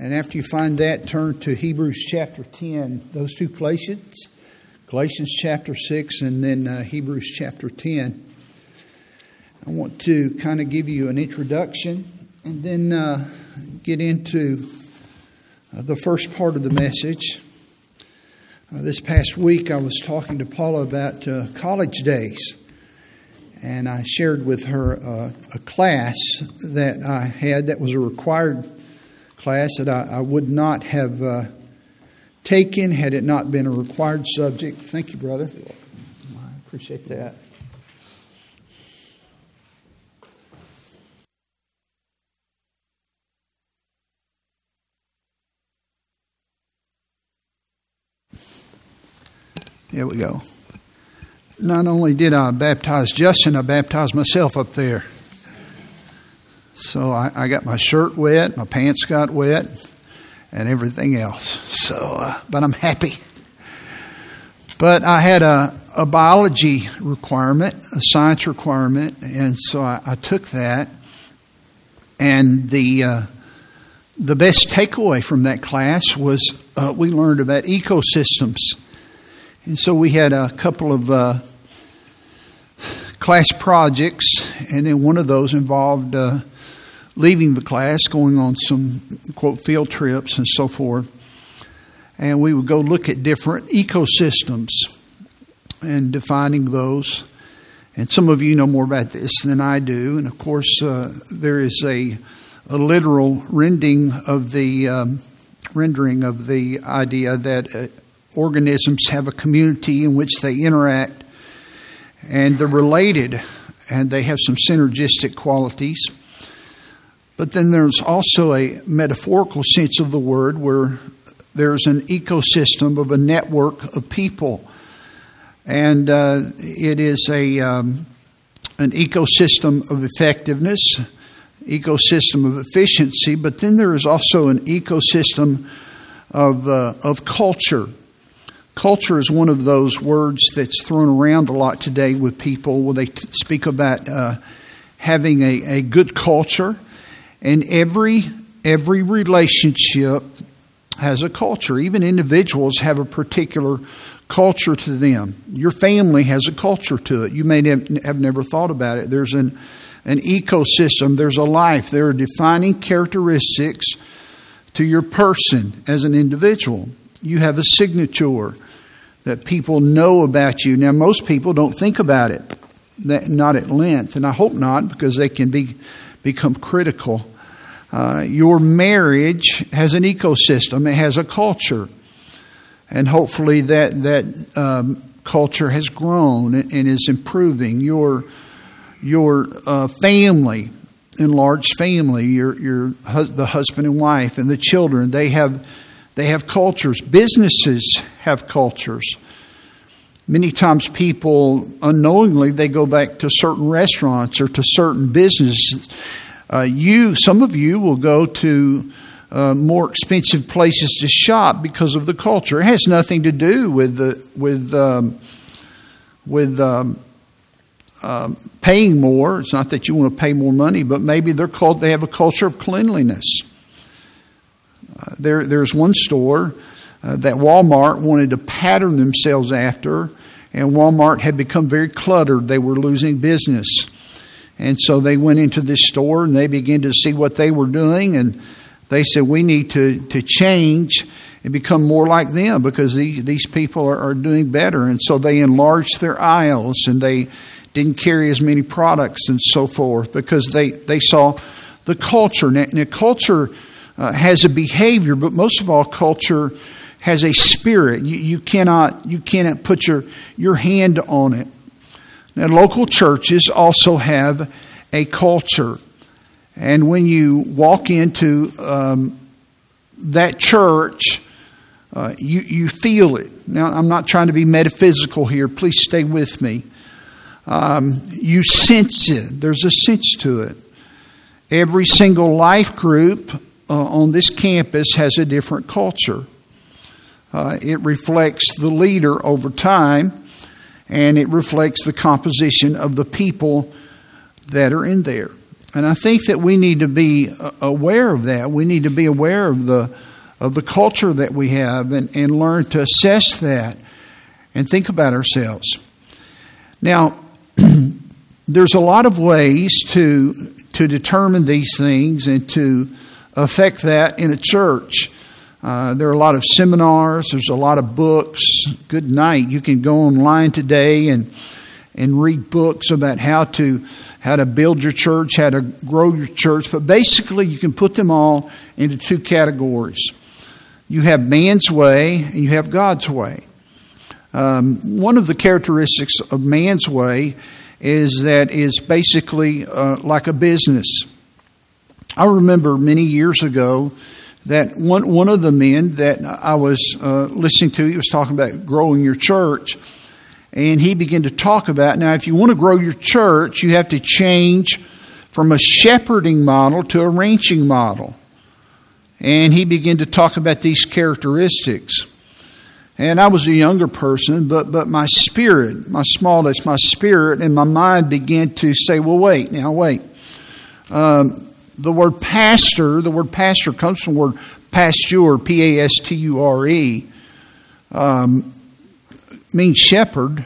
And after you find that, turn to Hebrews chapter 10. Those two places, Galatians chapter 6 and then uh, Hebrews chapter 10. I want to kind of give you an introduction and then uh, get into uh, the first part of the message. Uh, this past week, I was talking to Paula about uh, college days and I shared with her uh, a class that I had that was a required class that I, I would not have uh, taken had it not been a required subject. Thank you, brother. I appreciate that. There we go not only did I baptize Justin, I baptized myself up there. So I, I got my shirt wet, my pants got wet, and everything else. So, uh, but I'm happy. But I had a, a biology requirement, a science requirement, and so I, I took that. And the uh, the best takeaway from that class was uh, we learned about ecosystems. And so we had a couple of uh, class projects, and then one of those involved uh, leaving the class, going on some quote field trips and so forth. And we would go look at different ecosystems and defining those. And some of you know more about this than I do. And of course, uh, there is a, a literal rendering of the um, rendering of the idea that uh, organisms have a community in which they interact and they're related and they have some synergistic qualities. But then there's also a metaphorical sense of the word where there's an ecosystem of a network of people. And uh, it is a, um, an ecosystem of effectiveness, ecosystem of efficiency, but then there is also an ecosystem of, uh, of culture. Culture is one of those words that's thrown around a lot today with people when they speak about uh, having a, a good culture. And every every relationship has a culture. Even individuals have a particular culture to them. Your family has a culture to it. You may have never thought about it. There's an an ecosystem. There's a life. There are defining characteristics to your person as an individual. You have a signature that people know about you. Now, most people don't think about it, that, not at length, and I hope not because they can be, become critical. Uh, your marriage has an ecosystem, it has a culture, and hopefully that, that um, culture has grown and, is improving. Your, your uh, family, enlarged family, your, your the husband and wife and the children, they have they have cultures. Businesses have cultures. Many times people unknowingly they go back to certain restaurants or to certain businesses. Uh, you, some of you will go to uh, more expensive places to shop because of the culture. It has nothing to do with the with um, with um, um, paying more. It's not that you want to pay more money, but maybe they're called. They have a culture of cleanliness. Uh, there, there's one store uh, that Walmart wanted to pattern themselves after, and Walmart had become very cluttered. They were losing business. And so they went into this store and they began to see what they were doing, and they said, We need to, to change and become more like them because these, these people are, are doing better. And so they enlarged their aisles and they didn't carry as many products and so forth because they, they saw the culture. Now, now culture uh, has a behavior, but most of all, culture has a spirit. You, you, cannot, you cannot put your, your hand on it. Now, local churches also have a culture. And when you walk into um, that church, uh, you, you feel it. Now, I'm not trying to be metaphysical here. Please stay with me. Um, you sense it, there's a sense to it. Every single life group uh, on this campus has a different culture. Uh, it reflects the leader over time, and it reflects the composition of the people that are in there. And I think that we need to be aware of that. We need to be aware of the of the culture that we have and, and learn to assess that and think about ourselves. Now, there's a lot of ways to to determine these things and to affect that in a church. Uh, there are a lot of seminars. There's a lot of books. Good night. You can go online today and and read books about how to how to build your church, how to grow your church. But basically, you can put them all into two categories. You have man's way and you have God's way. Um, one of the characteristics of man's way is that is basically uh, like a business. I remember many years ago that one one of the men that I was uh, listening to, he was talking about growing your church, and he began to talk about now if you want to grow your church, you have to change from a shepherding model to a ranching model. And he began to talk about these characteristics. And I was a younger person, but, but my spirit, my smallness, my spirit and my mind began to say, well, wait, now wait. Um, the word pastor, the word pastor comes from the word pasture, P A S T U R E, um, means shepherd.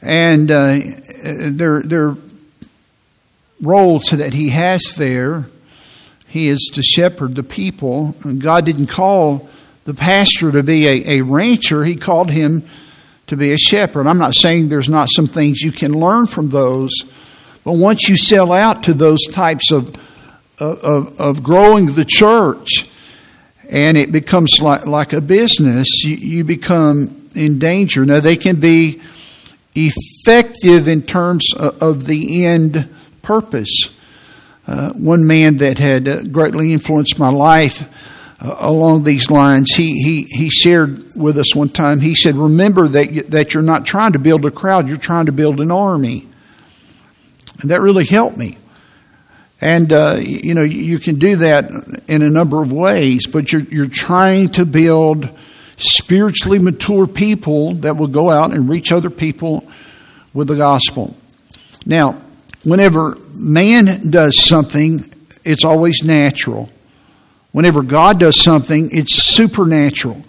And uh, their, their roles that he has there, he is to shepherd the people. And God didn't call the pastor to be a, a rancher, he called him to be a shepherd. I'm not saying there's not some things you can learn from those, but once you sell out to those types of of, of growing the church and it becomes like, like a business, you, you become in danger. Now, they can be effective in terms of, of the end purpose. Uh, one man that had uh, greatly influenced my life uh, along these lines, he, he, he shared with us one time, he said, Remember that, you, that you're not trying to build a crowd, you're trying to build an army. And that really helped me. And, uh, you know, you can do that in a number of ways, but you're, you're trying to build spiritually mature people that will go out and reach other people with the gospel. Now, whenever man does something, it's always natural. Whenever God does something, it's supernatural.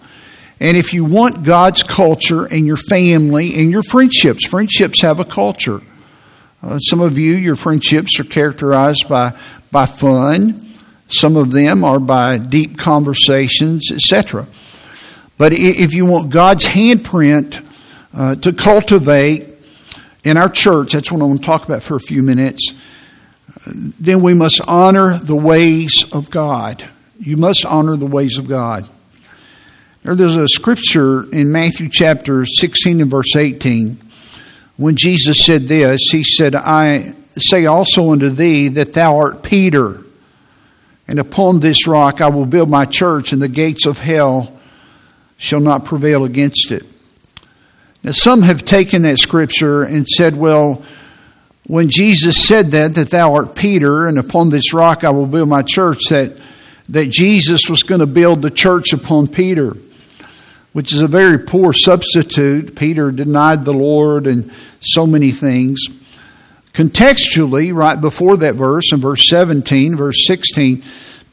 And if you want God's culture in your family and your friendships, friendships have a culture. Uh, some of you, your friendships are characterized by, by fun. Some of them are by deep conversations, etc. But if you want God's handprint uh, to cultivate in our church, that's what I want to talk about for a few minutes, then we must honor the ways of God. You must honor the ways of God. There's a scripture in Matthew chapter 16 and verse 18 when Jesus said this, he said, I say also unto thee that thou art Peter, and upon this rock I will build my church, and the gates of hell shall not prevail against it. Now, some have taken that scripture and said, well, when Jesus said that, that thou art Peter, and upon this rock I will build my church, that, that Jesus was going to build the church upon Peter which is a very poor substitute. Peter denied the Lord and so many things. Contextually, right before that verse, in verse 17, verse 16,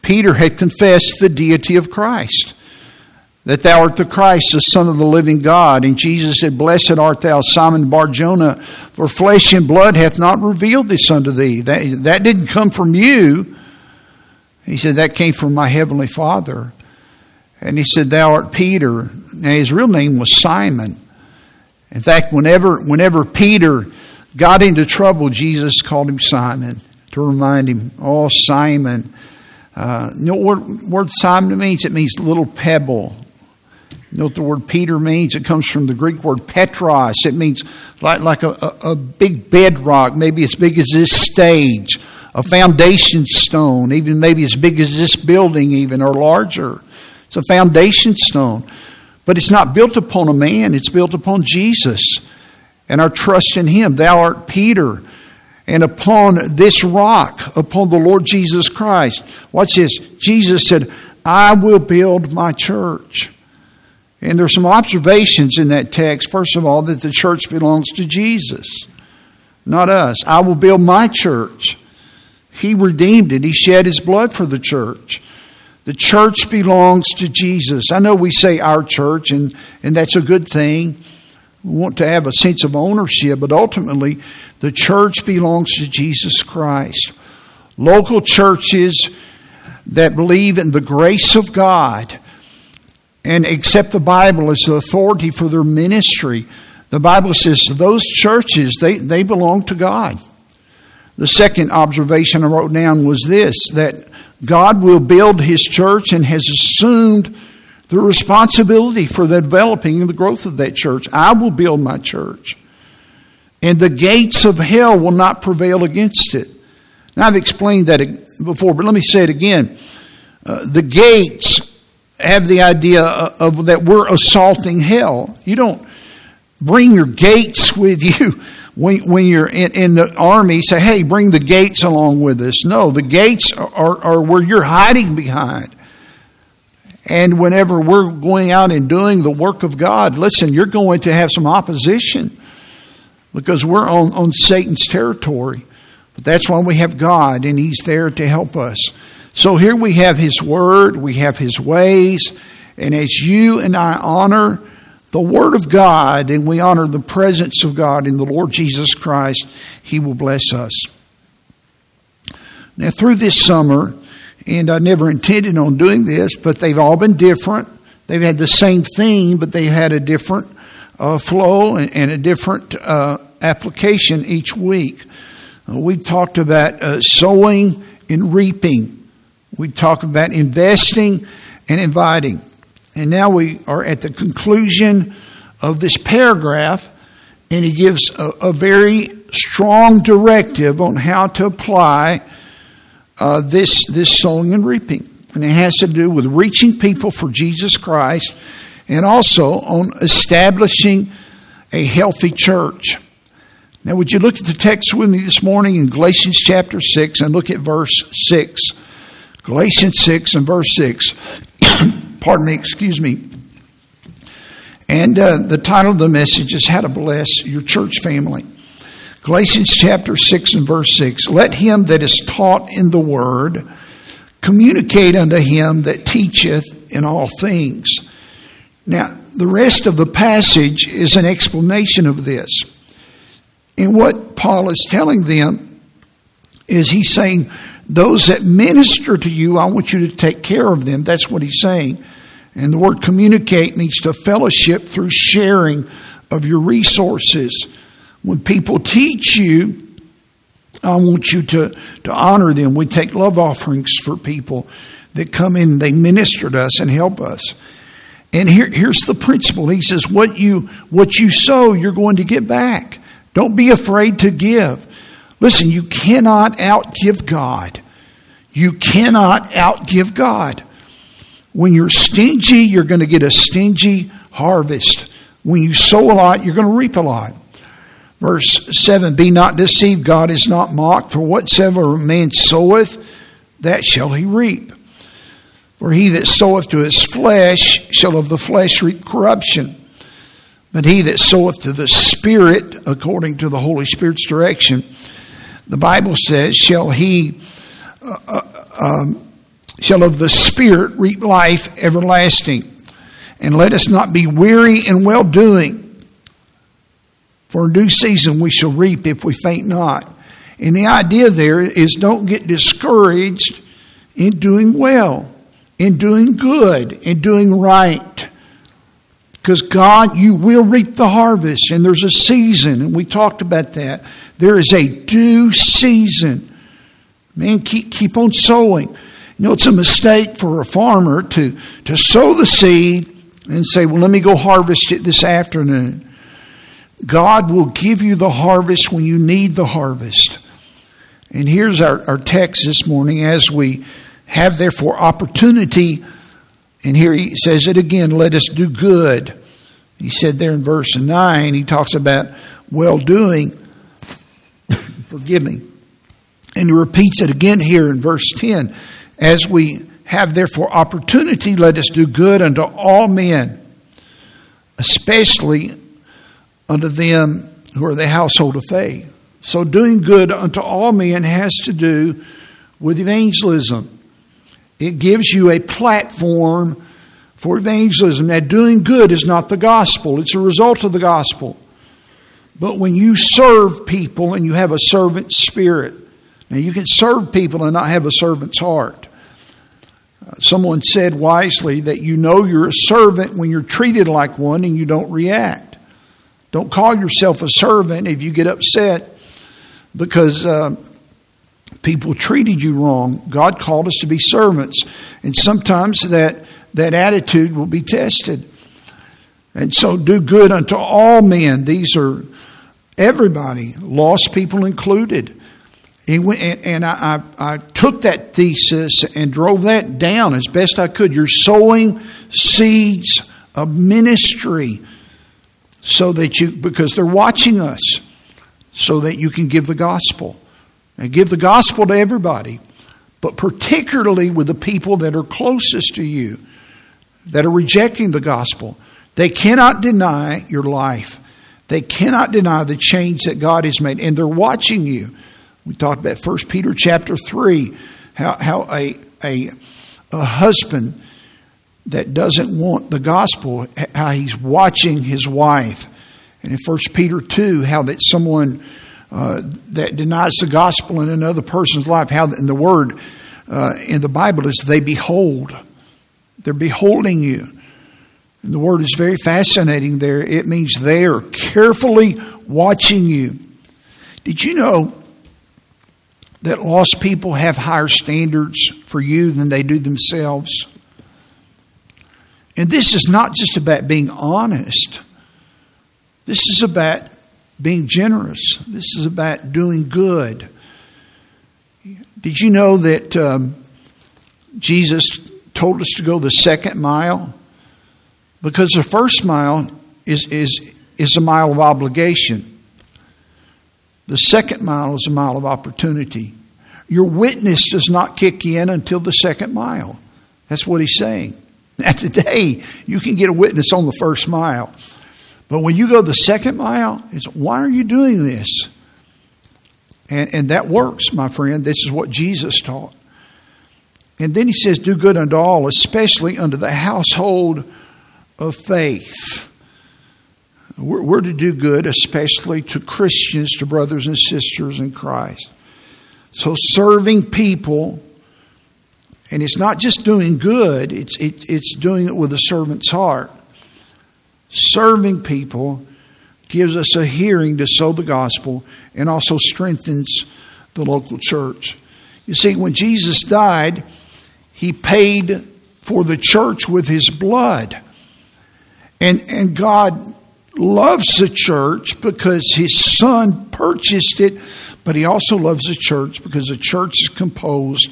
Peter had confessed the deity of Christ, that thou art the Christ, the Son of the living God. And Jesus said, Blessed art thou, Simon Barjona, for flesh and blood hath not revealed this unto thee. That, that didn't come from you. He said, That came from my heavenly Father. And he said, Thou art Peter. Now, his real name was Simon. In fact, whenever, whenever Peter got into trouble, Jesus called him Simon to remind him, Oh, Simon. Uh, you know what word Simon means? It means little pebble. You know what the word Peter means? It comes from the Greek word Petros. It means like, like a, a, a big bedrock, maybe as big as this stage, a foundation stone, even maybe as big as this building, even, or larger. It's a foundation stone. But it's not built upon a man, it's built upon Jesus and our trust in Him. Thou art Peter, and upon this rock, upon the Lord Jesus Christ. Watch this. Jesus said, I will build my church. And there's some observations in that text. First of all, that the church belongs to Jesus, not us. I will build my church. He redeemed it. He shed his blood for the church. The church belongs to Jesus. I know we say our church, and, and that's a good thing. We want to have a sense of ownership, but ultimately, the church belongs to Jesus Christ. Local churches that believe in the grace of God and accept the Bible as the authority for their ministry. The Bible says those churches, they, they belong to God. The second observation I wrote down was this that God will build his church and has assumed the responsibility for the developing and the growth of that church. I will build my church, and the gates of hell will not prevail against it. Now, I've explained that before, but let me say it again. Uh, the gates have the idea of that we're assaulting hell. You don't bring your gates with you when, when you're in, in, the army. Say, hey, bring the gates along with us. No, the gates are, are where you're hiding behind. And whenever we're going out and doing the work of God, listen, you're going to have some opposition because we're on, on Satan's territory. But that's why we have God, and He's there to help us. So here we have His Word, we have His ways, and as you and I honor the Word of God and we honor the presence of God in the Lord Jesus Christ, He will bless us. Now, through this summer, and I never intended on doing this, but they've all been different. They've had the same theme, but they had a different uh, flow and, and, a different uh, application each week. Uh, we talked about uh, sowing and reaping. We talked about investing and inviting. And now we are at the conclusion of this paragraph, and he gives a, a very strong directive on how to apply uh, this, this sowing and reaping. And it has to do with reaching people for Jesus Christ and also on establishing a healthy church. Now, would you look at the text with me this morning in Galatians chapter 6 and look at verse 6? Galatians 6 and verse 6. Pardon me, excuse me. And uh, the title of the message is How to Bless Your Church Family. Galatians chapter 6 and verse 6 Let him that is taught in the word communicate unto him that teacheth in all things. Now, the rest of the passage is an explanation of this. And what Paul is telling them is he's saying, Those that minister to you, I want you to take care of them. That's what he's saying. And the word communicate means to fellowship through sharing of your resources. When people teach you, I want you to, to honor them. We take love offerings for people that come in, they minister to us and help us. And here, here's the principle. He says, what you, what you sow, you're going to get back. Don't be afraid to give. Listen, you cannot outgive God. You cannot outgive God. When you're stingy, you're going to get a stingy harvest. When you sow a lot, you're going to reap a lot. Verse 7 Be not deceived, God is not mocked, for whatsoever a man soweth, that shall he reap. For he that soweth to his flesh shall of the flesh reap corruption. But he that soweth to the Spirit, according to the Holy Spirit's direction, the Bible says, shall he, uh, uh, um, shall of the Spirit reap life everlasting. And let us not be weary in well doing. For in due season we shall reap if we faint not. And the idea there is don't get discouraged in doing well, in doing good, in doing right. Because God, you will reap the harvest, and there's a season, and we talked about that. There is a due season. Man, keep, keep on sowing. You know, it's a mistake for a farmer to, to sow the seed and say, well, let me go harvest it this afternoon. God will give you the harvest when you need the harvest. And here's our, our text this morning as we have therefore opportunity. And here he says it again let us do good. He said there in verse 9, he talks about well doing, forgiving. And he repeats it again here in verse 10 as we have therefore opportunity, let us do good unto all men, especially unto them who are the household of faith. So doing good unto all men has to do with evangelism. It gives you a platform for evangelism. Now, doing good is not the gospel, it's a result of the gospel. But when you serve people and you have a servant spirit, now you can serve people and not have a servant's heart. Uh, someone said wisely that you know you're a servant when you're treated like one and you don't react. Don't call yourself a servant if you get upset because uh, people treated you wrong. God called us to be servants, and sometimes that that attitude will be tested. And so, do good unto all men. These are everybody, lost people included. And I, took that thesis and drove that down as best I could. You're sowing seeds of ministry so that you, because they're watching us, so that you can give the gospel. And give the gospel to everybody, but particularly with the people that are closest to you, that are rejecting the gospel. They cannot deny your life. They cannot deny the change that God has made, and they're watching you. We talked about 1 Peter chapter 3, how, how a, a, a husband that doesn't want the gospel, how he's watching his wife. And in 1 Peter 2, how that someone uh, that denies the gospel in another person's life, how in the word uh, in the Bible is they behold. They're beholding you. The word is very fascinating there. It means they are carefully watching you. Did you know that lost people have higher standards for you than they do themselves. And this is not just about being honest, this is about being generous, this is about doing good. Did you know that um, Jesus told us to go the second mile? Because the first mile is, is, is a mile of obligation. The second mile is a mile of opportunity. Your witness does not kick in until the second mile. That's what he's saying. Now, today, you can get a witness on the first mile. But when you go the second mile, it's why are you doing this? And, and that works, my friend. This is what Jesus taught. And then he says, Do good unto all, especially unto the household of faith. We're, we're to do good, especially to Christians, to brothers and sisters in Christ. So, serving people, and it's not just doing good, it's, it, it's doing it with a servant's heart. Serving people gives us a hearing to sow the gospel and also strengthens the local church. You see, when Jesus died, he paid for the church with his blood. And, and God loves the church because his son purchased it, but he also loves the church because the church is composed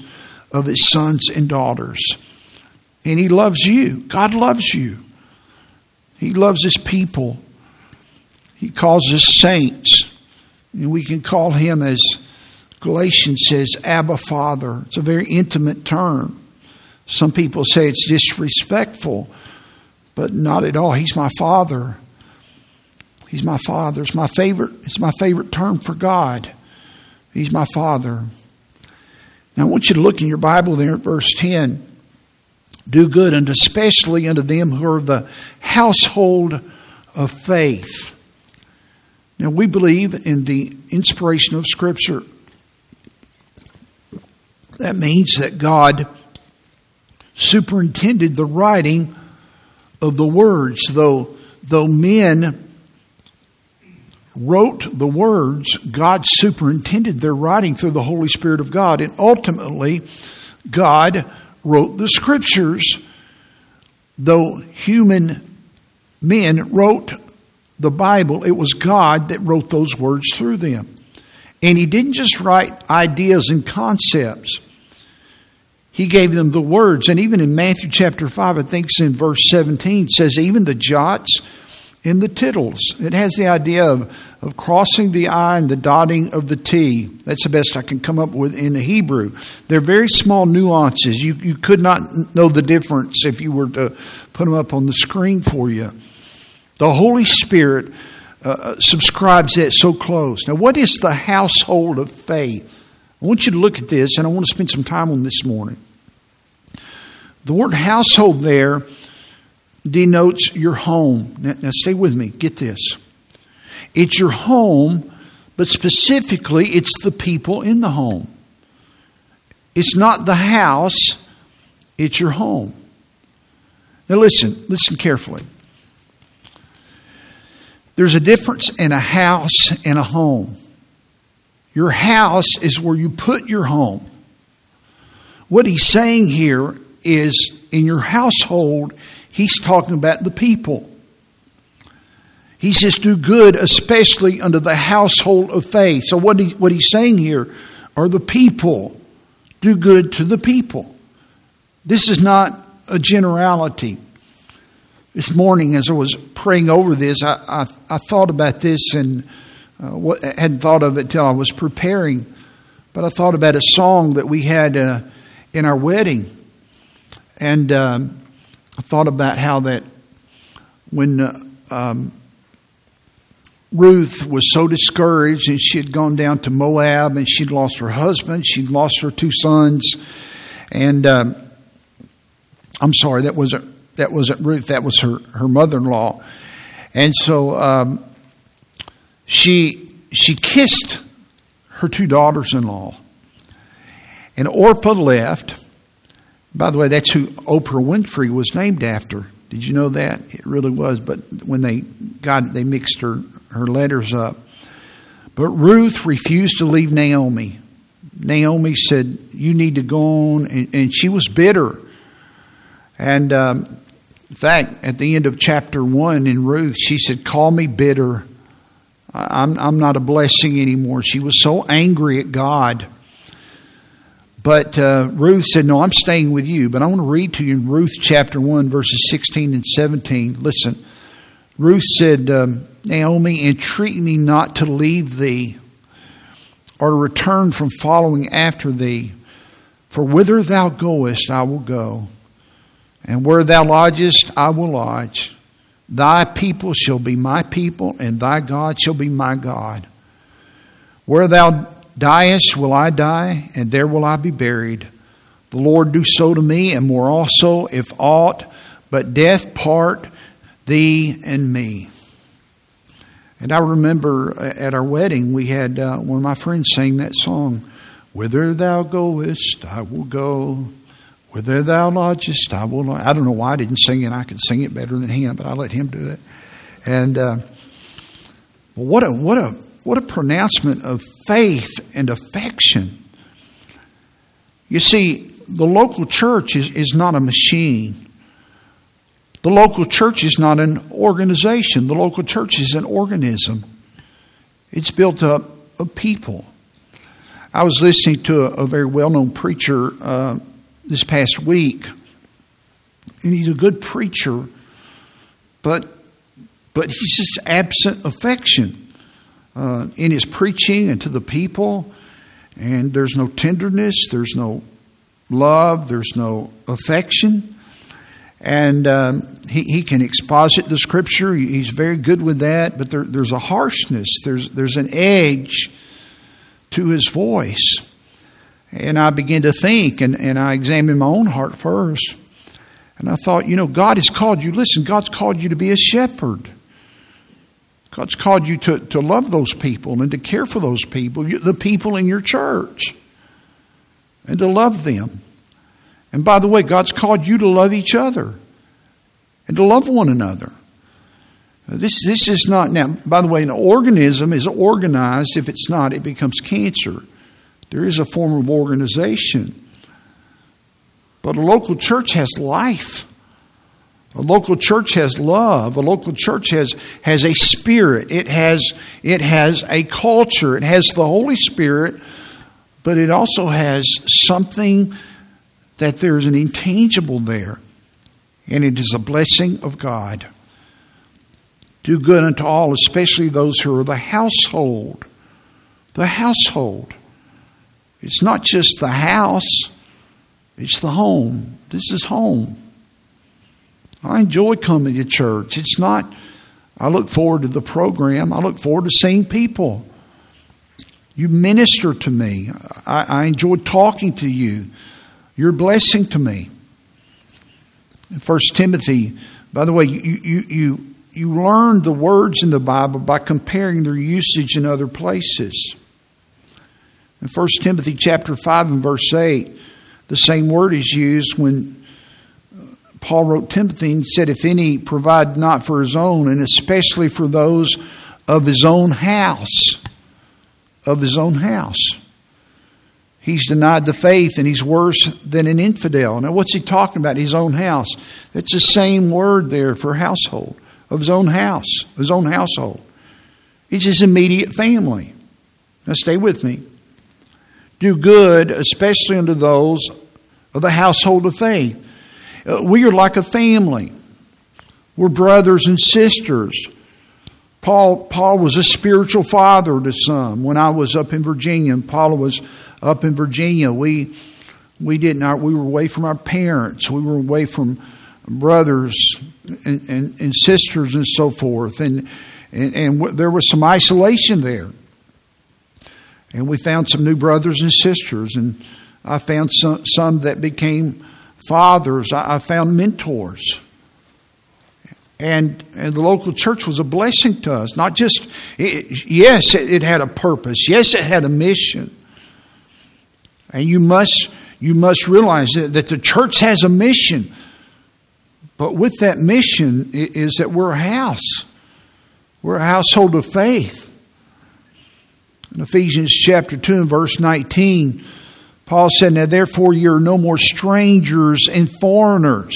of his sons and daughters. And he loves you. God loves you. He loves his people. He calls us saints. And we can call him, as Galatians says, Abba Father. It's a very intimate term. Some people say it's disrespectful, but not at all. He's my Father. He's my father. It's my favorite, it's my favorite term for God. He's my father. Now I want you to look in your Bible there at verse 10. Do good and especially unto them who are the household of faith. Now we believe in the inspiration of Scripture. That means that God superintended the writing of the words, though though men wrote the words, God superintended their writing through the Holy Spirit of God. And ultimately, God wrote the scriptures, though human men wrote the Bible, it was God that wrote those words through them. And He didn't just write ideas and concepts. He gave them the words. And even in Matthew chapter 5, I think it's in verse 17, says, even the jots and the tittles. It has the idea of, of crossing the I and the dotting of the T. That's the best I can come up with in the Hebrew. They're very small nuances. You, you could not know the difference if you were to put them up on the screen for you. The Holy Spirit uh, subscribes that so close. Now, what is the household of faith? I want you to look at this, and I want to spend some time on this morning. The word household there denotes your home. Now, now, stay with me. Get this. It's your home, but specifically, it's the people in the home. It's not the house, it's your home. Now, listen, listen carefully. There's a difference in a house and a home. Your house is where you put your home. What he's saying here is in your household, he's talking about the people. He says, do good, especially under the household of faith. So, what, he, what he's saying here are the people. Do good to the people. This is not a generality. This morning, as I was praying over this, I, I, I thought about this and uh, hadn't thought of it till I was preparing. But I thought about a song that we had uh, in our wedding. And um, I thought about how that when uh, um, Ruth was so discouraged and she had gone down to Moab and she'd lost her husband, she'd lost her two sons. And um, I'm sorry, that wasn't that wasn't Ruth, that was her, her mother in law. And so um, she she kissed her two daughters in law. And Orpah left. By the way, that's who Oprah Winfrey was named after. Did you know that? It really was, but when they got it, they mixed her, her letters up. But Ruth refused to leave Naomi. Naomi said, You need to go on. And, and she was bitter. And um, in fact, at the end of chapter 1 in Ruth, she said, Call me bitter. I'm, I'm not a blessing anymore. She was so angry at God. But uh, Ruth said, No, I'm staying with you. But I want to read to you in Ruth chapter 1, verses 16 and 17. Listen. Ruth said, um, Naomi, entreat me not to leave thee or to return from following after thee. For whither thou goest, I will go, and where thou lodgest, I will lodge. Thy people shall be my people, and thy God shall be my God. Where thou diest will I die, and there will I be buried. The Lord do so to me, and more also, if aught but death part thee and me. And I remember at our wedding, we had uh, one of my friends sing that song Whither thou goest, I will go. Whither thou lodgest, I will I don't know why I didn't sing it. I could sing it better than him, but I let him do it. And uh, what a what a what a pronouncement of faith and affection. You see, the local church is, is not a machine. The local church is not an organization. The local church is an organism. It's built up of people. I was listening to a, a very well known preacher uh, this past week, and he's a good preacher, but but he's just absent affection uh, in his preaching and to the people, and there's no tenderness, there's no love, there's no affection. And um, he, he can exposit the scripture. He's very good with that, but there, there's a harshness, there's, there's an edge to his voice. And I began to think, and, and I examined my own heart first. And I thought, you know, God has called you, listen, God's called you to be a shepherd. God's called you to, to love those people and to care for those people, the people in your church, and to love them. And by the way, God's called you to love each other and to love one another. This, this is not, now, by the way, an organism is organized. If it's not, it becomes cancer. There is a form of organization. But a local church has life. A local church has love. A local church has, has a spirit. It has, it has a culture. It has the Holy Spirit, but it also has something that there's an intangible there, and it is a blessing of God. Do good unto all, especially those who are the household. The household. It's not just the house, it's the home. This is home. I enjoy coming to church. It's not, I look forward to the program, I look forward to seeing people. You minister to me. I, I enjoy talking to you. You're a blessing to me. In 1 Timothy, by the way, you, you, you, you learn the words in the Bible by comparing their usage in other places. In 1 Timothy chapter 5 and verse 8, the same word is used when Paul wrote Timothy and said, If any provide not for his own, and especially for those of his own house, of his own house. He's denied the faith and he's worse than an infidel. Now, what's he talking about? His own house. That's the same word there for household, of his own house, his own household. It's his immediate family. Now, stay with me. Do good, especially unto those of the household of faith. Uh, we are like a family. We're brothers and sisters. Paul, Paul was a spiritual father to some. When I was up in Virginia, and Paula was up in Virginia, we we didn't. We were away from our parents. We were away from brothers and, and, and sisters and so forth, and, and and there was some isolation there. And we found some new brothers and sisters, and I found some some that became fathers. I, found mentors. And, and the local church was a blessing to us. Not just, it, yes, it, it had a purpose. Yes, it had a mission. And you must, you must realize that, that the church has a mission. But with that mission is that we're a house. We're a household of faith. In Ephesians chapter 2 and verse 19, Paul said, Now therefore you're no more strangers and foreigners.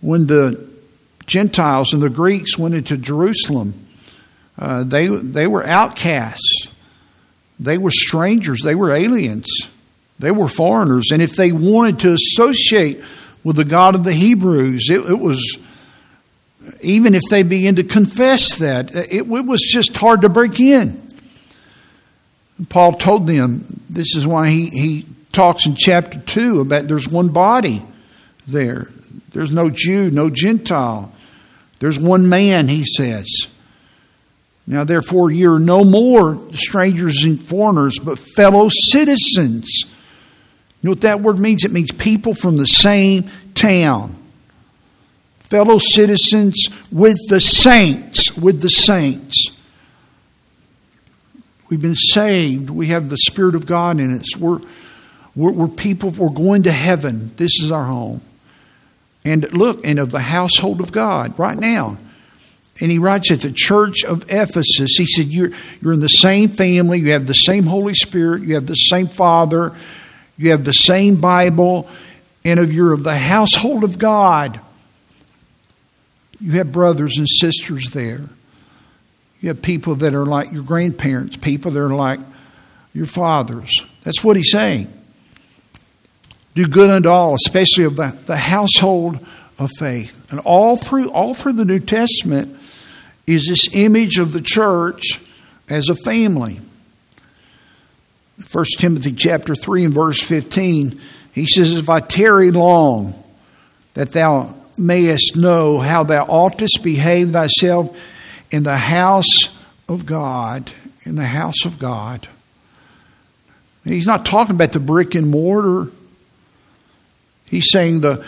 When the Gentiles and the Greeks went into Jerusalem, uh, they, they were outcasts. They were strangers. They were aliens. They were foreigners. And if they wanted to associate with the God of the Hebrews, it, it was, even if they began to confess that, it, it was just hard to break in. Paul told them, this is why he, he talks in chapter 2 about there's one body there. There's no Jew, no Gentile. There's one man, he says. Now, therefore, you're no more strangers and foreigners, but fellow citizens. You know what that word means? It means people from the same town. Fellow citizens with the saints, with the saints. We've been saved. We have the Spirit of God in us. We're, we're, we're people, we're going to heaven. This is our home and look, and of the household of God right now. And he writes at the church of Ephesus, he said, you're, you're in the same family, you have the same Holy Spirit, you have the same Father, you have the same Bible, and if you're of the household of God. You have brothers and sisters there. You have people that are like your grandparents, people that are like your fathers. That's what he's saying do good unto all, especially of the, the household of faith. And all through all through the New Testament is this image of the church as a family. 1 Timothy chapter 3 and verse 15, he says, If I tarry long, that thou mayest know how thou oughtest behave thyself in the house of God. In the house of God. he's not talking about the brick and mortar He's saying the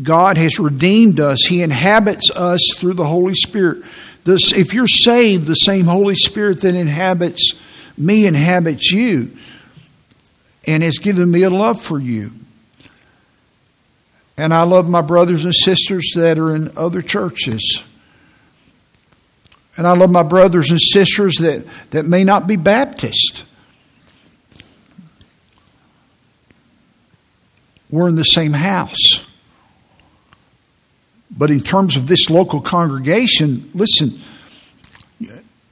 God has redeemed us. He inhabits us through the Holy Spirit. This, if you're saved, the same Holy Spirit that inhabits me inhabits you and has given me a love for you. And I love my brothers and sisters that are in other churches. And I love my brothers and sisters that, that may not be Baptist. we're in the same house. But in terms of this local congregation, listen,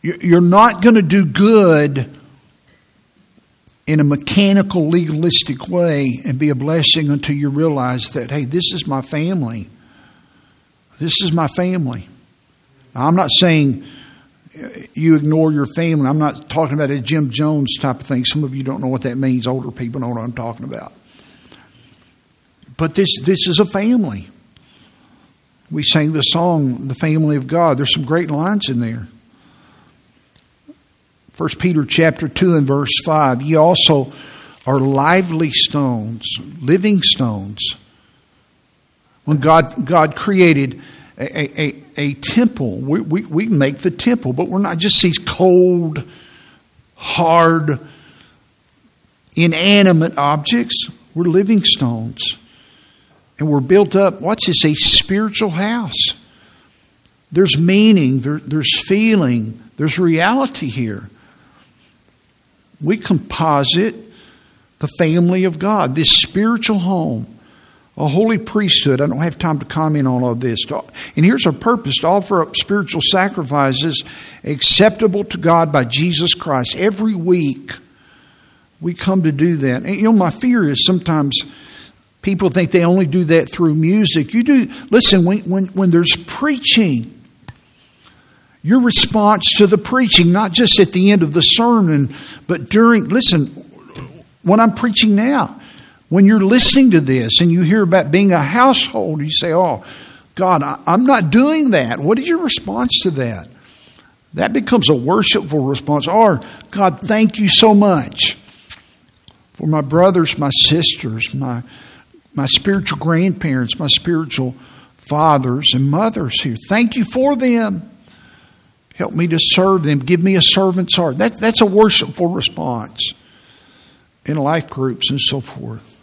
you're not going to do good in a mechanical, legalistic way and be a blessing until you realize that, hey, this is my family. This is my family. Now, I'm not saying you ignore your family. I'm not talking about a Jim Jones type of thing. Some of you don't know what that means. Older people know what I'm talking about. But this, this is a family. We sang the song, The Family of God. There's some great lines in there. 1 Peter chapter 2 and verse 5, ye also are lively stones, living stones. When God, God created a, a, a temple, we, we, we make the temple, but we're not just these cold, hard, inanimate objects. We're living stones. And we're built up, what's this, a spiritual house. There's meaning, there, there's feeling, there's reality here. We composite the family of God, this spiritual home, a holy priesthood. I don't have time to comment on all of this. And here's our purpose to offer up spiritual sacrifices acceptable to God by Jesus Christ. Every week, we come to do that. And, you know, my fear is sometimes people think they only do that through music. You do, listen, when, when, when there's preaching, your response to the preaching, not just at the end of the sermon, but during, listen, when I'm preaching now, when you're listening to this and you hear about being a household, you say, Oh, God, I'm not doing that. What is your response to that? That becomes a worshipful response. Or, God, thank you so much for my brothers, my sisters, my, my spiritual grandparents, my spiritual fathers and mothers here. Thank you for them. Help me to serve them. Give me a servant's heart. That, that's a worshipful response in life groups and so forth.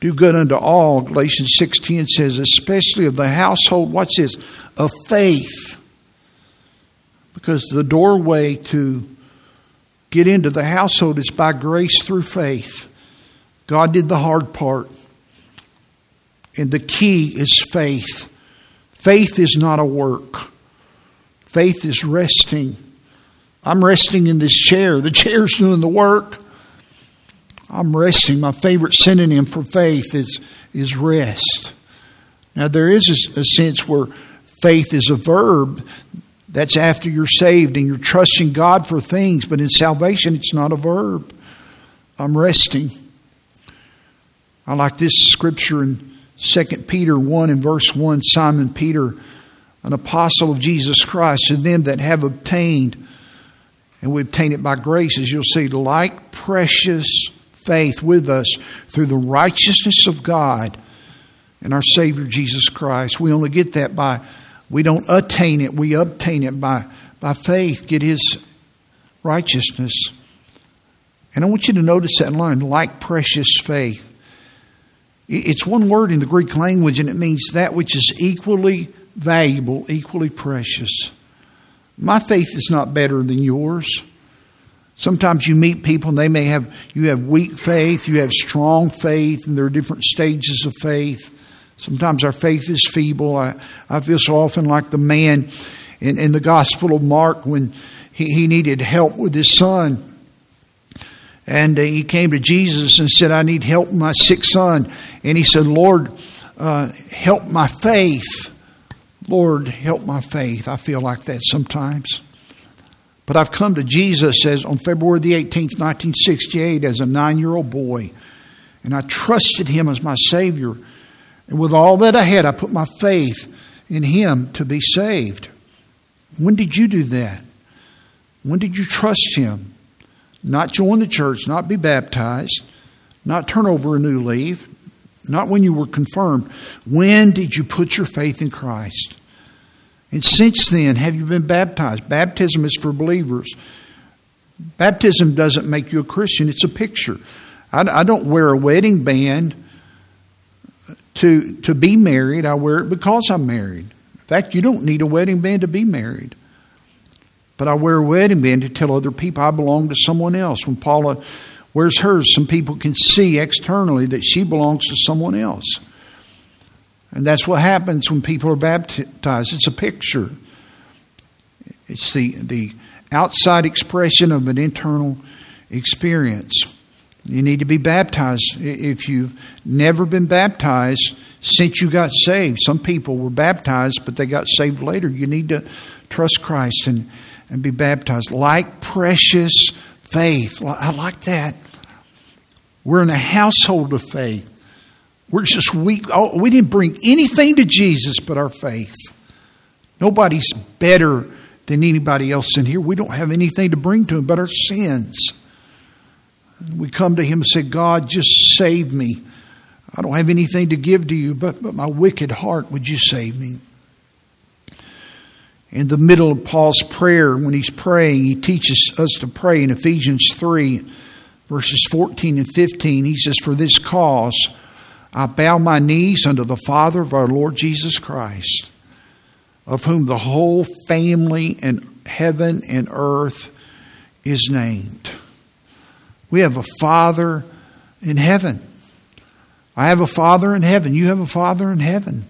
Do good unto all, Galatians 6.10 says, especially of the household, what's this? Of faith. Because the doorway to get into the household is by grace through faith. God did the hard part. And the key is faith. Faith is not a work. Faith is resting. I'm resting in this chair. The chair's doing the work. I'm resting. My favorite synonym for faith is, is rest. Now, there is a, a sense where faith is a verb. That's after you're saved and you're trusting God for things, but in salvation, it's not a verb. I'm resting. I like this scripture in 2 Peter 1 and verse 1. Simon Peter an apostle of Jesus Christ, to them that have obtained, and we obtain it by grace, as you'll see, like precious faith with us through the righteousness of God and our Savior Jesus Christ. We only get that by, we don't attain it, we obtain it by, by faith, get His righteousness. And I want you to notice that line, like precious faith. It's one word in the Greek language, and it means that which is equally valuable, equally precious. My faith is not better than yours. Sometimes you meet people and they may have, you have weak faith, you have strong faith, and there are different stages of faith. Sometimes our faith is feeble. I, I feel so often like the man in, in the Gospel of Mark when he, he needed help with his son. And uh, he came to Jesus and said, I need help with my sick son. And he said, Lord, uh, help my faith. Lord, help my faith. I feel like that sometimes. But I've come to Jesus as on February the 18th, 1968, as a nine year old boy, and I trusted Him as my Savior. And with all that I had, I put my faith in Him to be saved. When did you do that? When did you trust Him? Not join the church, not be baptized, not turn over a new leaf, not when you were confirmed. When did you put your faith in Christ? And since then, have you been baptized? Baptism is for believers. Baptism doesn't make you a Christian, it's a picture. I, I don't wear a wedding band to, to be married, I wear it because I'm married. In fact, you don't need a wedding band to be married. But I wear a wedding band to tell other people I belong to someone else. When Paula wears hers, some people can see externally that she belongs to someone else. And that's what happens when people are baptized. It's a picture. It's the, the outside expression of an internal experience. You need to be baptized. If you've never been baptized since you got saved, some people were baptized, but they got saved later. You need to trust Christ and, and be baptized. Like precious faith. I like that. We're in a household of faith. We're just weak. Oh, we didn't bring anything to Jesus but our faith. Nobody's better than anybody else in here. We don't have anything to bring to Him but our sins. We come to Him and say, God, just save me. I don't have anything to give to you but, but my wicked heart. Would you save me? In the middle of Paul's prayer, when he's praying, he teaches us to pray in Ephesians 3, verses 14 and 15. He says, For this cause I bow my knees unto the Father of our Lord Jesus Christ, of whom the whole family in heaven and earth is named. We have a Father in heaven. I have a Father in heaven. You have a Father in heaven.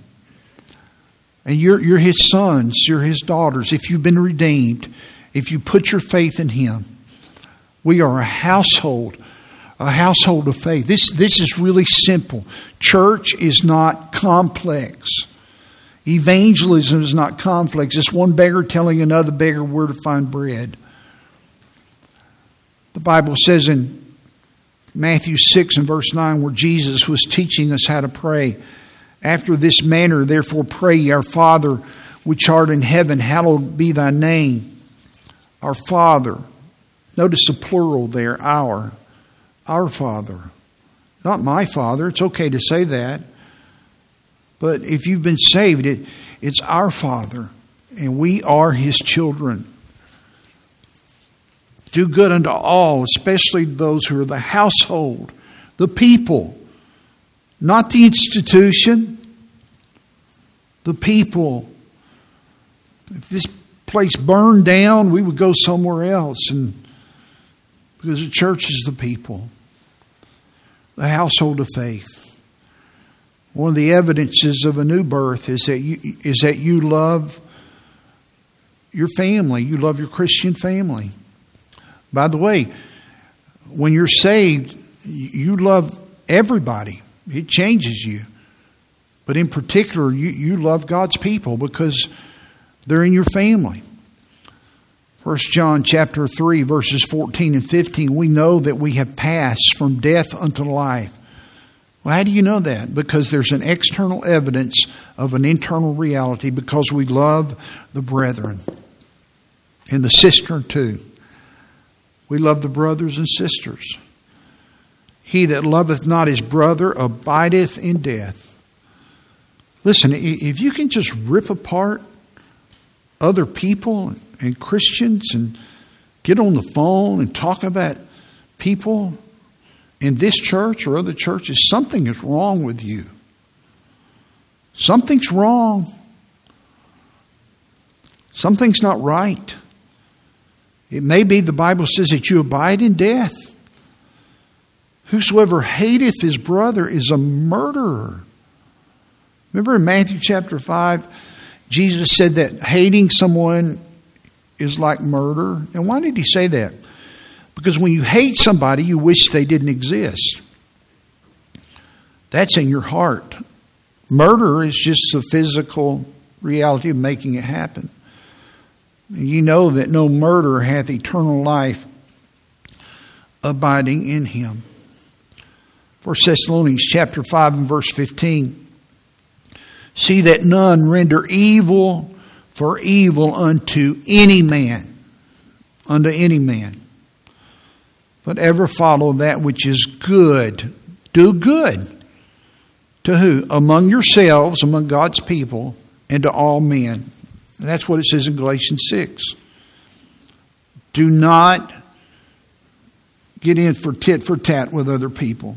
And you're, you're His sons, you're His daughters. If you've been redeemed, if you put your faith in Him, we are a household, a household of faith. This, this is really simple. Church is not complex. Evangelism is not complex. It's one beggar telling another beggar where to find bread. The Bible says in Matthew 6 and verse 9, where Jesus was teaching us how to pray, after this manner, therefore, pray, Our Father, which art in heaven, hallowed be thy name. Our Father. Notice the plural there, our. Our Father. Not my Father. It's okay to say that. But if you've been saved, it, it's our Father, and we are His children. Do good unto all, especially those who are the household, the people, not the institution, the people. If this place burned down, we would go somewhere else, and because the church is the people, the household of faith. One of the evidences of a new birth is that you, is that you love your family, you love your Christian family. By the way, when you're saved, you love everybody. It changes you. But in particular, you, you love God's people because they're in your family. 1 John chapter 3 verses 14 and 15 we know that we have passed from death unto life. Well, how do you know that? Because there's an external evidence of an internal reality because we love the brethren and the sister too. We love the brothers and sisters. He that loveth not his brother abideth in death. Listen, if you can just rip apart other people and Christians and get on the phone and talk about people in this church or other churches, something is wrong with you. Something's wrong. Something's not right. It may be the Bible says that you abide in death. Whosoever hateth his brother is a murderer. Remember in Matthew chapter 5, Jesus said that hating someone is like murder. And why did he say that? Because when you hate somebody, you wish they didn't exist. That's in your heart. Murder is just the physical reality of making it happen. You know that no murderer hath eternal life abiding in him. 1 Thessalonians chapter 5 and verse 15. See that none render evil for evil unto any man, unto any man, but ever follow that which is good. Do good. To who? Among yourselves, among God's people, and to all men. That's what it says in Galatians 6. Do not get in for tit for tat with other people.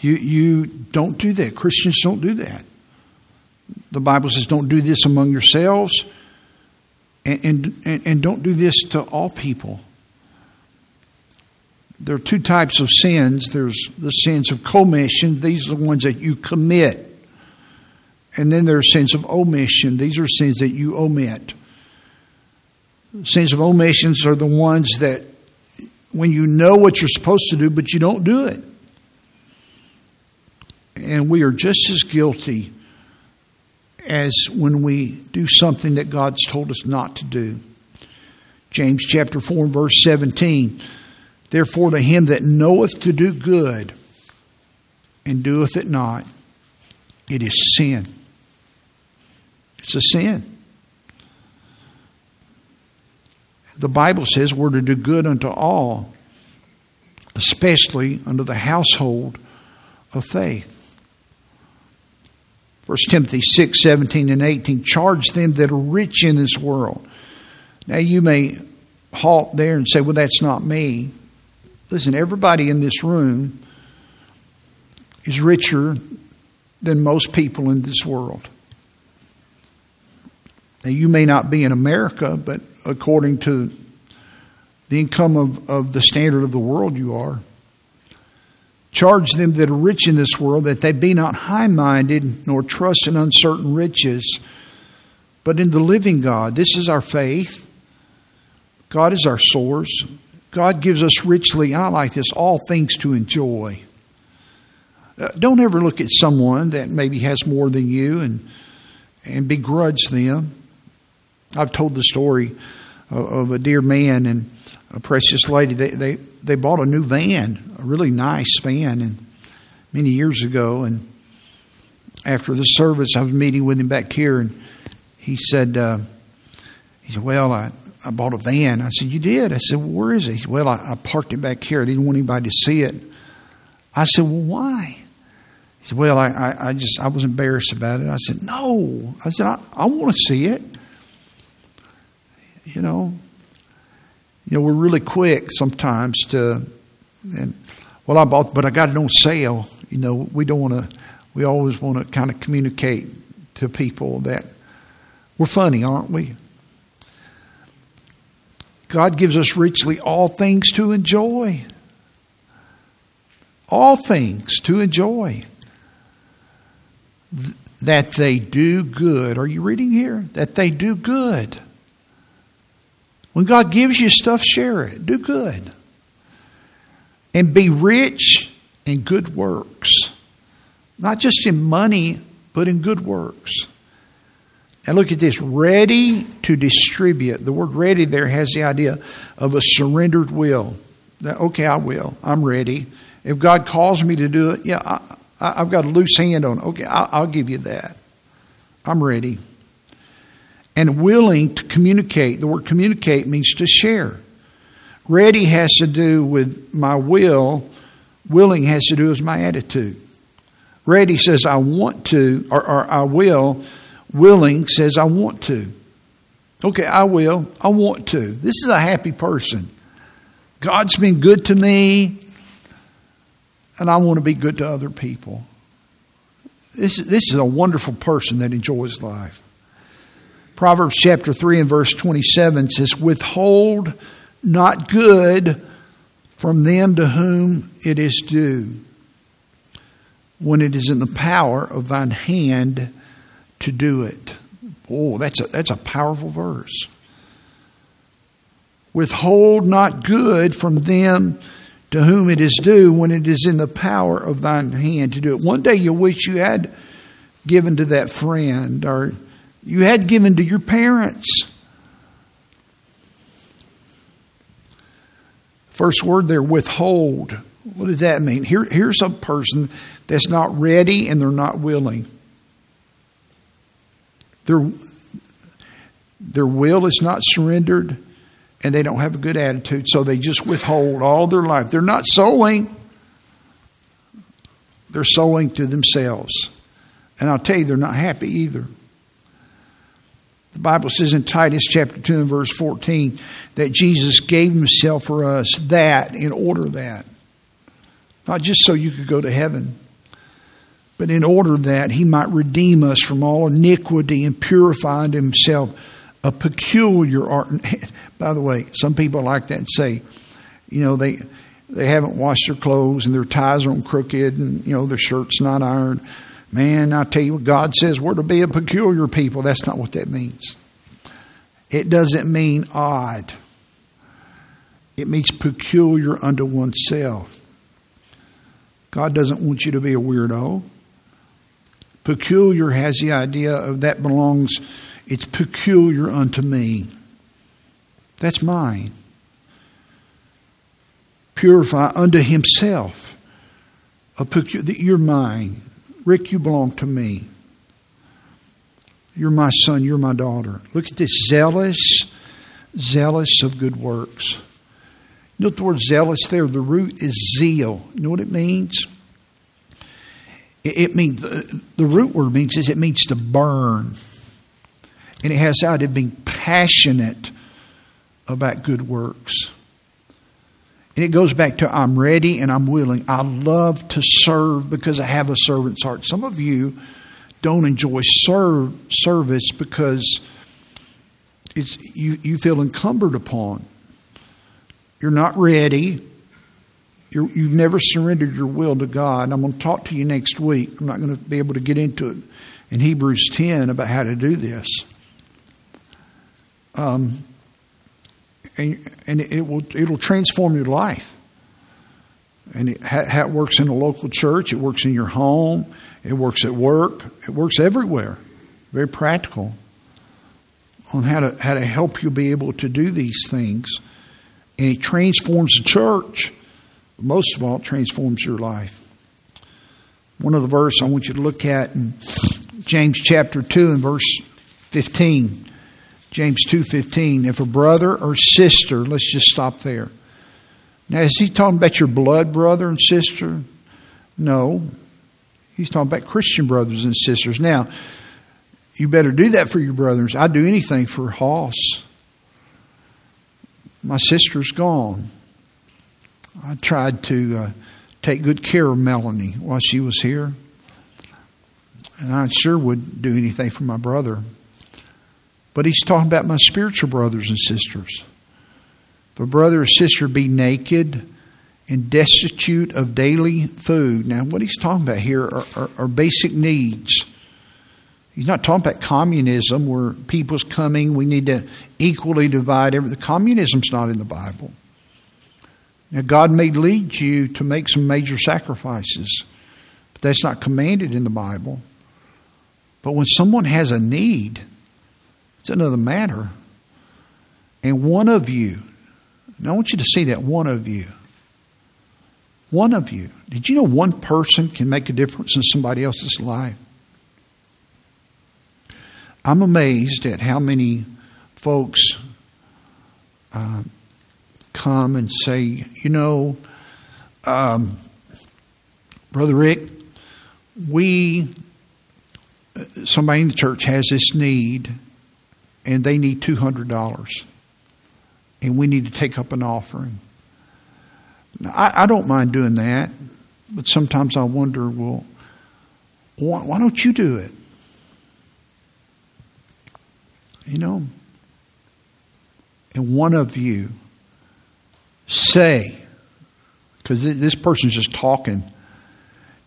You, you don't do that. Christians don't do that. The Bible says, don't do this among yourselves, and, and, and don't do this to all people. There are two types of sins there's the sins of commission, these are the ones that you commit. And then there are sins of omission. These are sins that you omit. Sins of omissions are the ones that when you know what you're supposed to do, but you don't do it. And we are just as guilty as when we do something that God's told us not to do. James chapter 4 and verse 17. Therefore, to him that knoweth to do good and doeth it not, it is sin. It's a sin. The Bible says we're to do good unto all, especially unto the household of faith. 1 Timothy 6, 17 and 18, charge them that are rich in this world. Now you may halt there and say, well, that's not me. Listen, everybody in this room is richer than most people in this world. Now, you may not be in America, but according to the income of, of the standard of the world, you are. Charge them that are rich in this world that they be not high minded, nor trust in uncertain riches, but in the living God. This is our faith. God is our source. God gives us richly, I like this, all things to enjoy. Uh, don't ever look at someone that maybe has more than you and, and begrudge them. I've told the story of, of a dear man and a precious lady. They, they, they bought a new van a really nice van and many years ago. And after the service, I was meeting with him back here, and he said, uh, he said, well, I, I bought a van. I said, you did? I said, well, where is it? He said, well, I, I parked it back here. I didn't want anybody to see it. I said, well, why? He said, well, I, I, I just, I was embarrassed about it. I said, no. I said, I, I want to see it. You know, you know, we're really quick sometimes to, and well, I bought, but I got it on sale. You know, we don't want to. We always want to kind of communicate to people that we're funny, aren't we? God gives us richly all things to enjoy. All things to enjoy. That they do good. Are you reading here? That they do good. When God gives you stuff, share it. Do good and be rich in good works. Not just in money, but in good works. And look at this ready to distribute. The word ready there has the idea of a surrendered will. That, okay, I will. I'm ready. If God calls me to do it, yeah, I, have got a loose hand on it. Okay, I'll, I'll give you that. I'm ready. And willing to communicate. The word communicate means to share. Ready has to do with my will, willing has to do with my attitude. Ready says I want to, or, or I will, willing says I want to. Okay, I will, I want to. This is a happy person. God's been good to me, and I want to be good to other people. This, this is a wonderful person that enjoys life. Proverbs chapter 3 and verse 27 says, Withhold not good from them to whom it is due, when it is in the power of thine hand to do it. Oh, that's a, that's a powerful verse. Withhold not good from them to whom it is due when it is in the power of thine hand to do it. One day you'll wish you had given to that friend or you had given to your parents. First word there, withhold. What does that mean? Here, here's a person that's not ready and they're not willing. Their, their will is not surrendered and they don't have a good attitude, so they just withhold all their life. They're not sowing, they're sowing to themselves. And I'll tell you, they're not happy either. The Bible says in Titus chapter 2 and verse 14 that Jesus gave himself for us that in order that. Not just so you could go to heaven, but in order that he might redeem us from all iniquity and purify unto himself a peculiar art. By the way, some people like that and say, you know, they they haven't washed their clothes and their ties are on crooked and you know their shirt's not ironed. Man, I tell you God says we're to be a peculiar people. That's not what that means. It doesn't mean odd, it means peculiar unto oneself. God doesn't want you to be a weirdo. Peculiar has the idea of that belongs, it's peculiar unto me. That's mine. Purify unto himself. A peculiar, you're mine. Rick, you belong to me. You're my son, you're my daughter. Look at this zealous, zealous of good works. Know the word zealous there? The root is zeal. You know what it means? It, means the, the root word means is it means to burn, and it has out of being passionate about good works. And it goes back to I'm ready and I'm willing. I love to serve because I have a servant's heart. Some of you don't enjoy serve, service because it's, you, you feel encumbered upon. You're not ready. you have never surrendered your will to God. I'm going to talk to you next week. I'm not going to be able to get into it in Hebrews 10 about how to do this. Um, and, and it will it'll transform your life. And it, works in a local church, it works in your home, it works at work, it works everywhere. Very practical on how to how to help you be able to do these things. And it transforms the church. Most of all, it transforms your life. One of the verses I want you to look at in James chapter 2 and verse 15. James 2:15 if a brother or sister let's just stop there. Now is he talking about your blood brother and sister? No. He's talking about Christian brothers and sisters. Now you better do that for your brothers. I'd do anything for Hoss. My sister's gone. I tried to uh, take good care of Melanie while she was here and I sure would do anything for my brother but he's talking about my spiritual brothers and sisters. If a brother or sister be naked and destitute of daily food. Now, what he's talking about here are, are, are basic needs. He's not talking about communism where people's coming, we need to equally divide everything. Communism's not in the Bible. Now, God may lead you to make some major sacrifices, but that's not commanded in the Bible. But when someone has a need, it's another matter. And one of you, I want you to see that one of you, one of you, did you know one person can make a difference in somebody else's life? I'm amazed at how many folks uh, come and say, you know, um, Brother Rick, we, uh, somebody in the church has this need and they need $200 and we need to take up an offering. Now, I, I, don't mind doing that, but sometimes I wonder, well, why, why don't you do it? You know? And one of you say, because this person's just talking,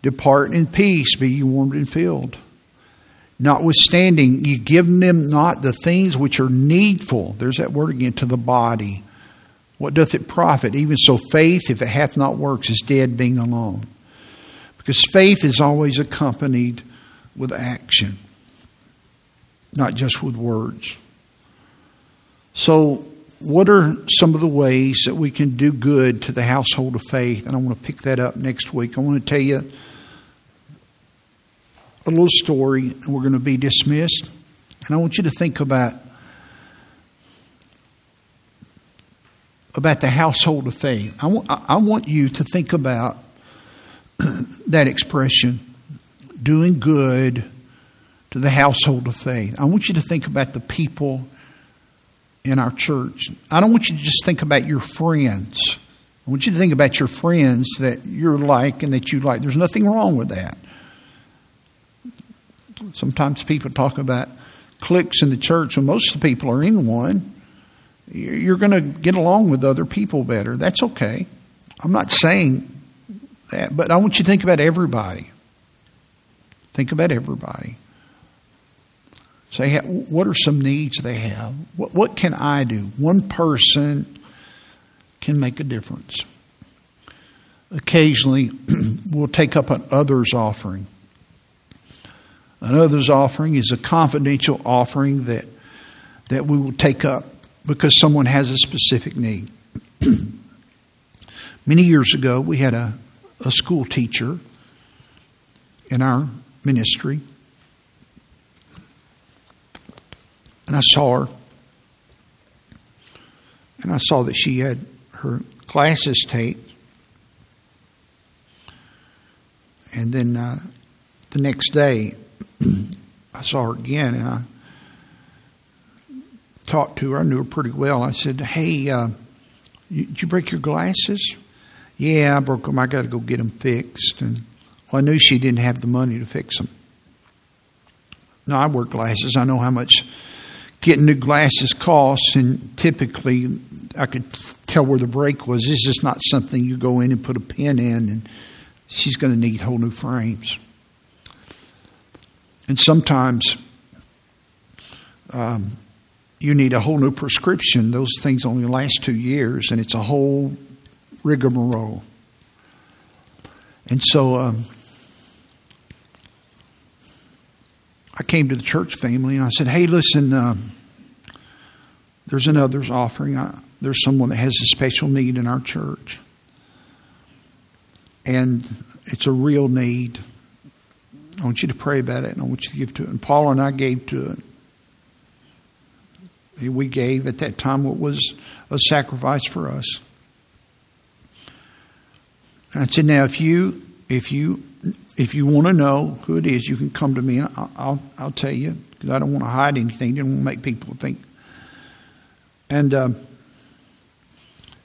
depart in peace, be warmed and filled. Notwithstanding, you give them not the things which are needful. There's that word again to the body. What doth it profit? Even so, faith, if it hath not works, is dead being alone. Because faith is always accompanied with action, not just with words. So, what are some of the ways that we can do good to the household of faith? And I want to pick that up next week. I want to tell you a little story, and we're going to be dismissed. And I want you to think about about the household of faith. I want, I want you to think about that expression, doing good to the household of faith. I want you to think about the people in our church. I don't want you to just think about your friends. I want you to think about your friends that you're like and that you like. There's nothing wrong with that. Sometimes people talk about cliques in the church, and most of the people are in one. You're going to get along with other people better. That's okay. I'm not saying that, but I want you to think about everybody. Think about everybody. Say, what are some needs they have? What, what can I do? One person can make a difference. Occasionally, we'll take up an other's offering. Another's offering is a confidential offering that, that we will take up because someone has a specific need. Many years ago, we had a, a school teacher in our ministry, and I saw her. and I saw that she had her glasses taped. And then uh, the next day, I saw her again, and I talked to her. I knew her pretty well. I said, "Hey, uh, you, did you break your glasses?" Yeah, I broke them. I got to go get them fixed. And well, I knew she didn't have the money to fix them. No, I wear glasses. I know how much getting new glasses costs, and typically I could tell where the break was. This is not something you go in and put a pin in, and she's going to need whole new frames. And sometimes um, you need a whole new prescription. Those things only last two years, and it's a whole rigmarole. And so um, I came to the church family and I said, "Hey, listen, uh, there's another's offering. I, there's someone that has a special need in our church, and it's a real need. I want you to pray about it, and I want you to give to it." And Paula and I gave to it. We gave at that time what was a sacrifice for us. I said, now if you if you if you want to know who it is, you can come to me and I'll I'll, I'll tell you because I don't want to hide anything. Don't want to make people think. And uh,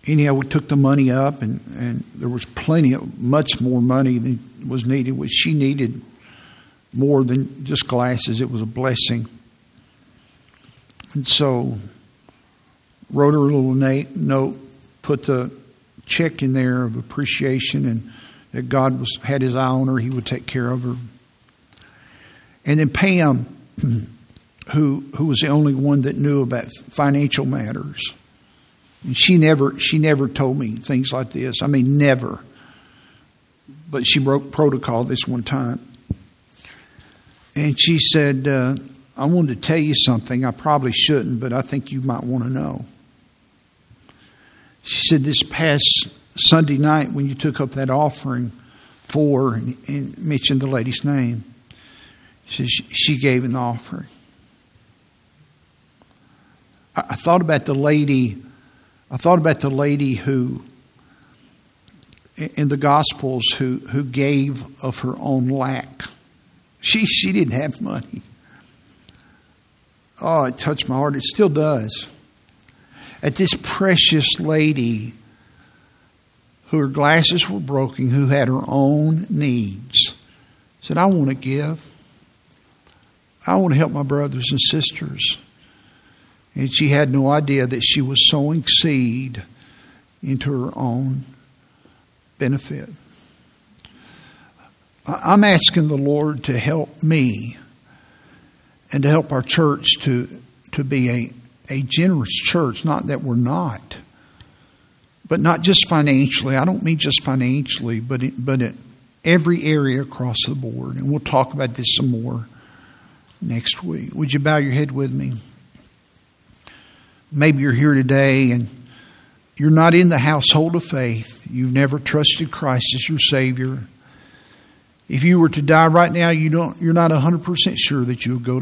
anyhow, we took the money up, and and there was plenty of much more money than was needed. Which she needed more than just glasses. It was a blessing. And so, wrote her a little note, put the check in there of appreciation and that God was had his eye on her, he would take care of her. And then Pam, who who was the only one that knew about financial matters. And she never she never told me things like this. I mean never. But she broke protocol this one time. And she said, uh, I wanted to tell you something. I probably shouldn't, but I think you might want to know. She said, This past Sunday night, when you took up that offering for and, and mentioned the lady's name, she, she gave an offering. I, I thought about the lady. I thought about the lady who, in the Gospels, who, who gave of her own lack. She, she didn't have money. Oh, it touched my heart. It still does at this precious lady who her glasses were broken, who had her own needs. Said, I want to give. I want to help my brothers and sisters. And she had no idea that she was sowing seed into her own benefit. I'm asking the Lord to help me and to help our church to, to be a a generous church, not that we're not, but not just financially. I don't mean just financially, but but in every area across the board. And we'll talk about this some more next week. Would you bow your head with me? Maybe you're here today and you're not in the household of faith. You've never trusted Christ as your Savior. If you were to die right now, you don't, you're not 100% sure that you'll go to